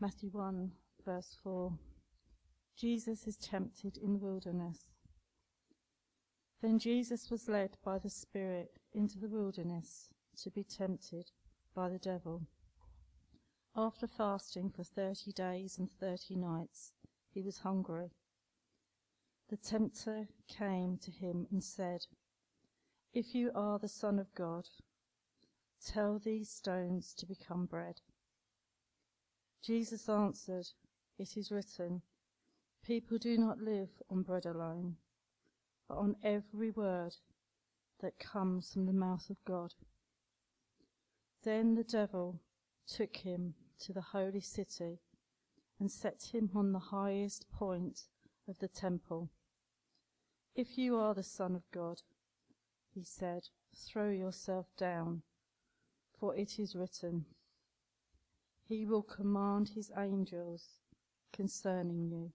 Matthew 1, verse 4. Jesus is tempted in the wilderness. Then Jesus was led by the Spirit into the wilderness to be tempted by the devil. After fasting for thirty days and thirty nights, he was hungry. The tempter came to him and said, If you are the Son of God, tell these stones to become bread. Jesus answered, It is written, People do not live on bread alone, but on every word that comes from the mouth of God. Then the devil took him to the holy city and set him on the highest point of the temple. If you are the Son of God, he said, throw yourself down, for it is written, He will command his angels concerning you,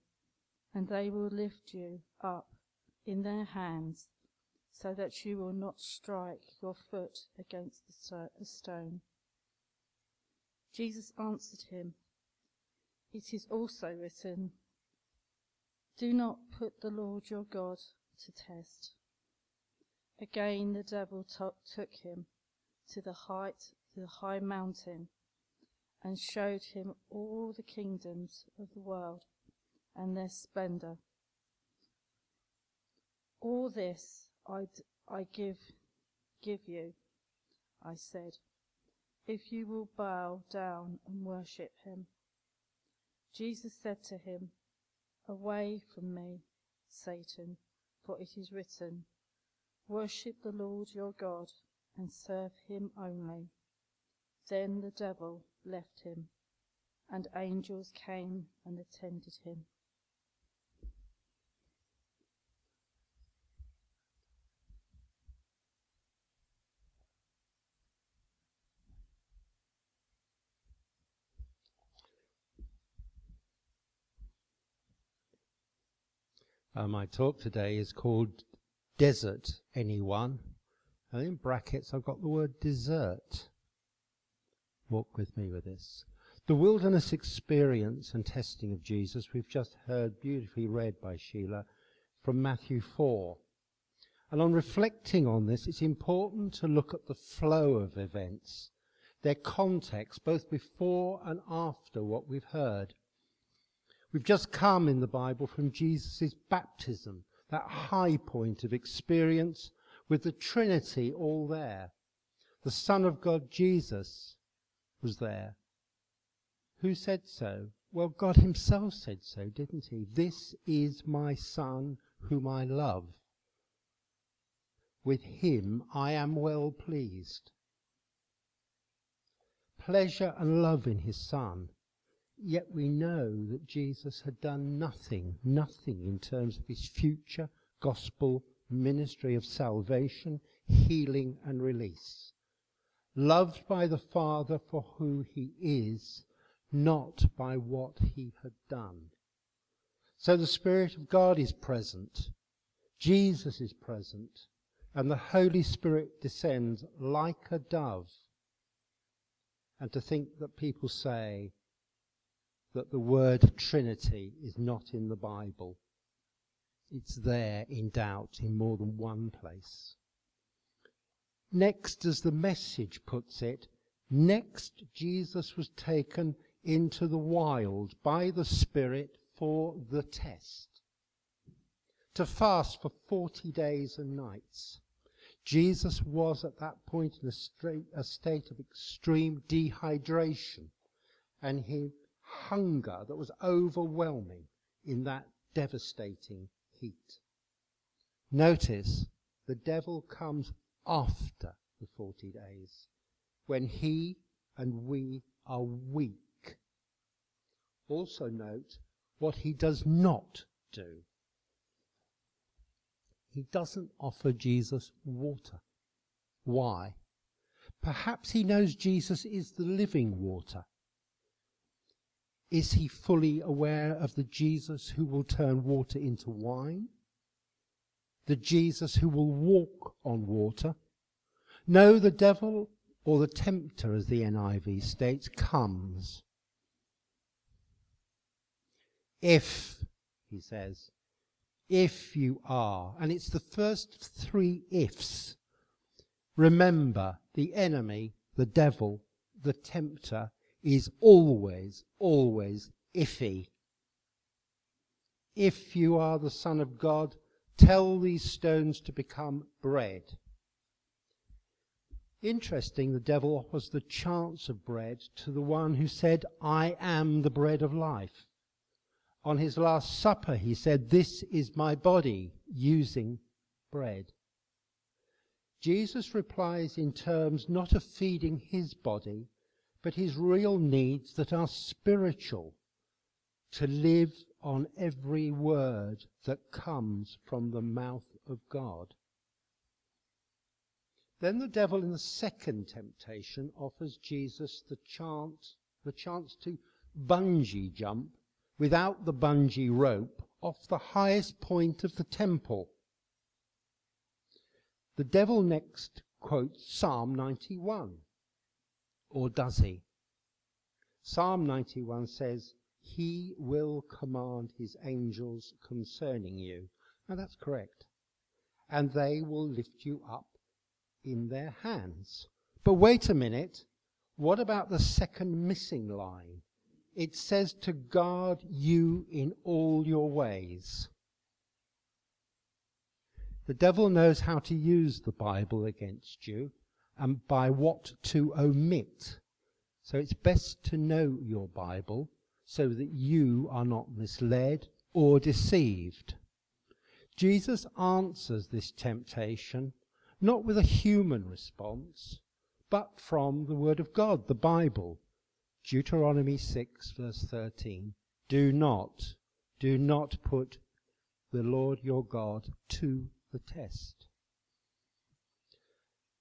and they will lift you up in their hands, so that you will not strike your foot against a stone. Jesus answered him, It is also written, Do not put the Lord your God to test. Again the devil took him to the height, to the high mountain, and showed him all the kingdoms of the world and their splendor. All this I, I give, give you, I said, if you will bow down and worship him. Jesus said to him, Away from me, Satan, for it is written, Worship the Lord your God and serve him only. Then the devil left him, and angels came and attended him. Uh, my talk today is called Desert Anyone? And in brackets, I've got the word desert. Walk with me with this. The wilderness experience and testing of Jesus, we've just heard beautifully read by Sheila from Matthew 4. And on reflecting on this, it's important to look at the flow of events, their context, both before and after what we've heard. We've just come in the Bible from Jesus' baptism, that high point of experience with the Trinity all there. The Son of God, Jesus, was there. Who said so? Well, God Himself said so, didn't He? This is my Son whom I love. With Him I am well pleased. Pleasure and love in His Son Yet we know that Jesus had done nothing, nothing in terms of his future gospel ministry of salvation, healing, and release. Loved by the Father for who he is, not by what he had done. So the Spirit of God is present, Jesus is present, and the Holy Spirit descends like a dove. And to think that people say, that the word Trinity is not in the Bible. It's there in doubt in more than one place. Next, as the message puts it, next Jesus was taken into the wild by the Spirit for the test. To fast for 40 days and nights. Jesus was at that point in a, straight, a state of extreme dehydration and he hunger that was overwhelming in that devastating heat. Notice the devil comes after the 40 days when he and we are weak. Also note what he does not do. He doesn't offer Jesus water. Why? Perhaps he knows Jesus is the living water is he fully aware of the Jesus who will turn water into wine? The Jesus who will walk on water? No, the devil or the tempter, as the NIV states, comes. If, he says, if you are, and it's the first three ifs. Remember, the enemy, the devil, the tempter, is always, always iffy. If you are the Son of God, tell these stones to become bread. Interesting, the devil offers the chance of bread to the one who said, I am the bread of life. On his last supper, he said, This is my body, using bread. Jesus replies in terms not of feeding his body, but his real needs that are spiritual, to live on every word that comes from the mouth of God. Then the devil in the second temptation offers Jesus the chance, the chance to bungee jump without the bungee rope off the highest point of the temple. The devil next quotes Psalm 91. Or does he? Psalm 91 says, He will command His angels concerning you. Now that's correct. And they will lift you up in their hands. But wait a minute. What about the second missing line? It says to guard you in all your ways. The devil knows how to use the Bible against you and by what to omit. So it's best to know your Bible so that you are not misled or deceived. Jesus answers this temptation not with a human response, but from the Word of God, the Bible. Deuteronomy 6, verse 13. Do not, do not put the Lord your God to the test.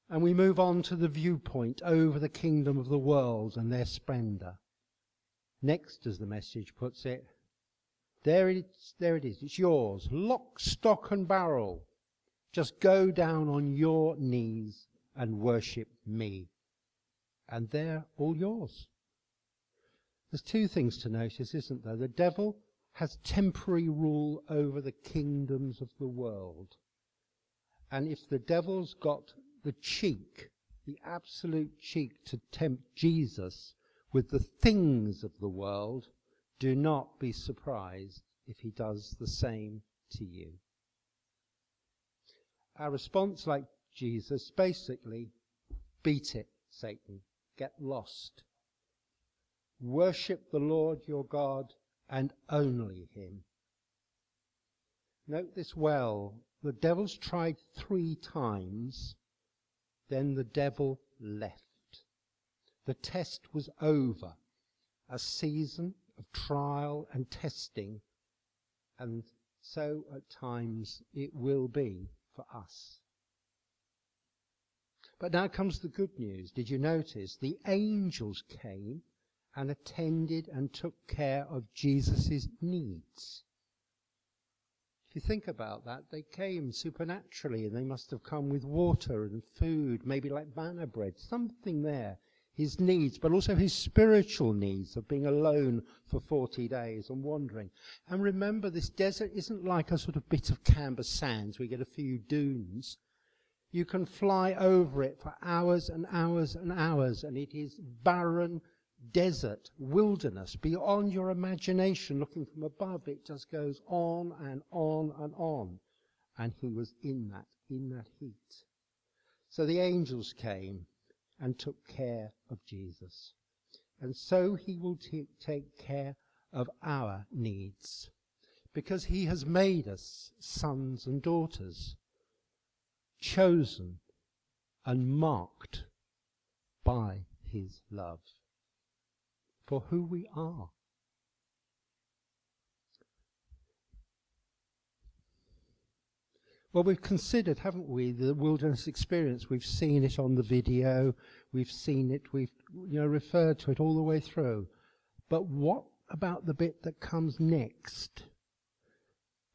And we move on to the viewpoint over the kingdom of the world and their splendor. Next, as the message puts it, there it, is, there it is. It's yours. Lock, stock, and barrel. Just go down on your knees and worship me. And they're all yours. There's two things to notice, isn't there? The devil has temporary rule over the kingdoms of the world. And if the devil's got the cheek, the absolute cheek to tempt Jesus with the things of the world, do not be surprised if he does the same to you. Our response, like Jesus, basically, beat it, Satan. Get lost. Worship the Lord your God and only him. Note this well. The devil's tried three times, then the devil left. The test was over. A season of trial and testing, and so at times it will be for us. But now comes the good news. Did you notice? The angels came and attended and took care of Jesus' needs. If you think about that, they came supernaturally and they must have come with water and food, maybe like manna bread, something there. His needs, but also his spiritual needs of being alone for 40 days and wandering. And remember, this desert isn't like a sort of bit of Camber Sands. We get a few dunes. You can fly over it for hours and hours and hours, and it is barren, desert, wilderness, beyond your imagination looking from above. It just goes on and on and on. And he was in that, in that heat. So the angels came and took care of Jesus. And so he will t- take care of our needs because he has made us sons and daughters, chosen and marked by his love for who we are. Well, we've considered, haven't we, the wilderness experience. We've seen it on the video. We've seen it. We've, you know, referred to it all the way through. But what about the bit that comes next?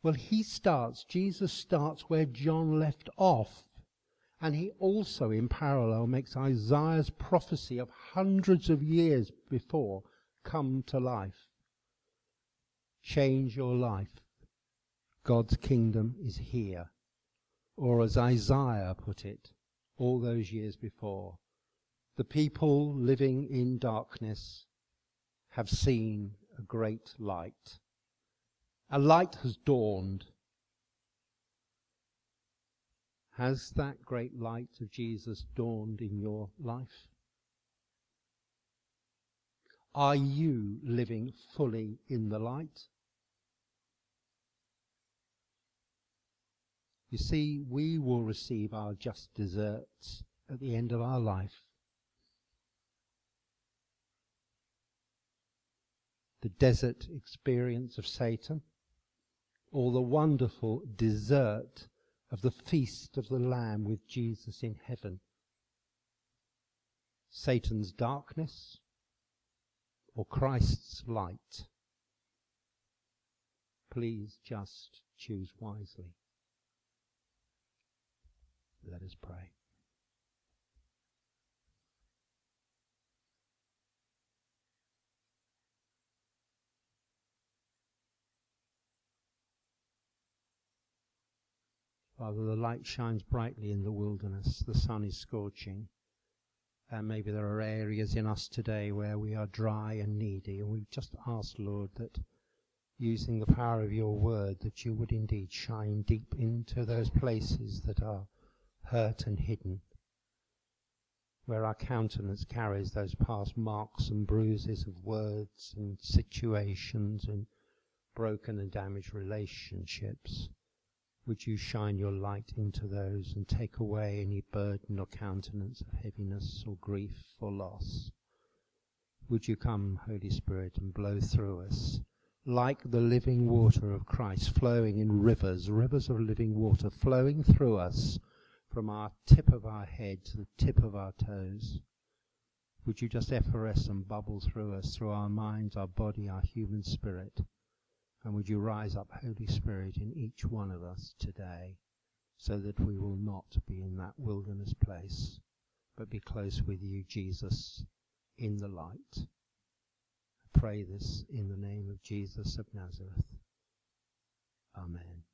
Well, he starts, Jesus starts where John left off. And he also, in parallel, makes Isaiah's prophecy of hundreds of years before come to life. change your life. God's kingdom is here. Or as Isaiah put it all those years before, the people living in darkness have seen a great light. A light has dawned. Has that great light of Jesus dawned in your life? Are you living fully in the light? You see, we will receive our just deserts at the end of our life. The desert experience of Satan, or the wonderful desert of the feast of the Lamb with Jesus in heaven. Satan's darkness, or Christ's light. Please just choose wisely. Let us pray. Father, the light shines brightly in the wilderness. The sun is scorching. And maybe there are areas in us today where we are dry and needy. And we just ask, Lord, that using the power of your word, that you would indeed shine deep into those places that are hurt and hidden, where our countenance carries those past marks and bruises of words and situations and broken and damaged relationships. Would you shine your light into those and take away any burden or countenance of heaviness or grief or loss? Would you come, Holy Spirit, and blow through us like the living water of Christ flowing in rivers, rivers of living water flowing through us from our tip of our head to the tip of our toes? Would you just effervesce and bubble through us, through our minds, our body, our human spirit? And would you rise up, Holy Spirit, in each one of us today, so that we will not be in that wilderness place, but be close with you, Jesus, in the light. I pray this in the name of Jesus of Nazareth. Amen.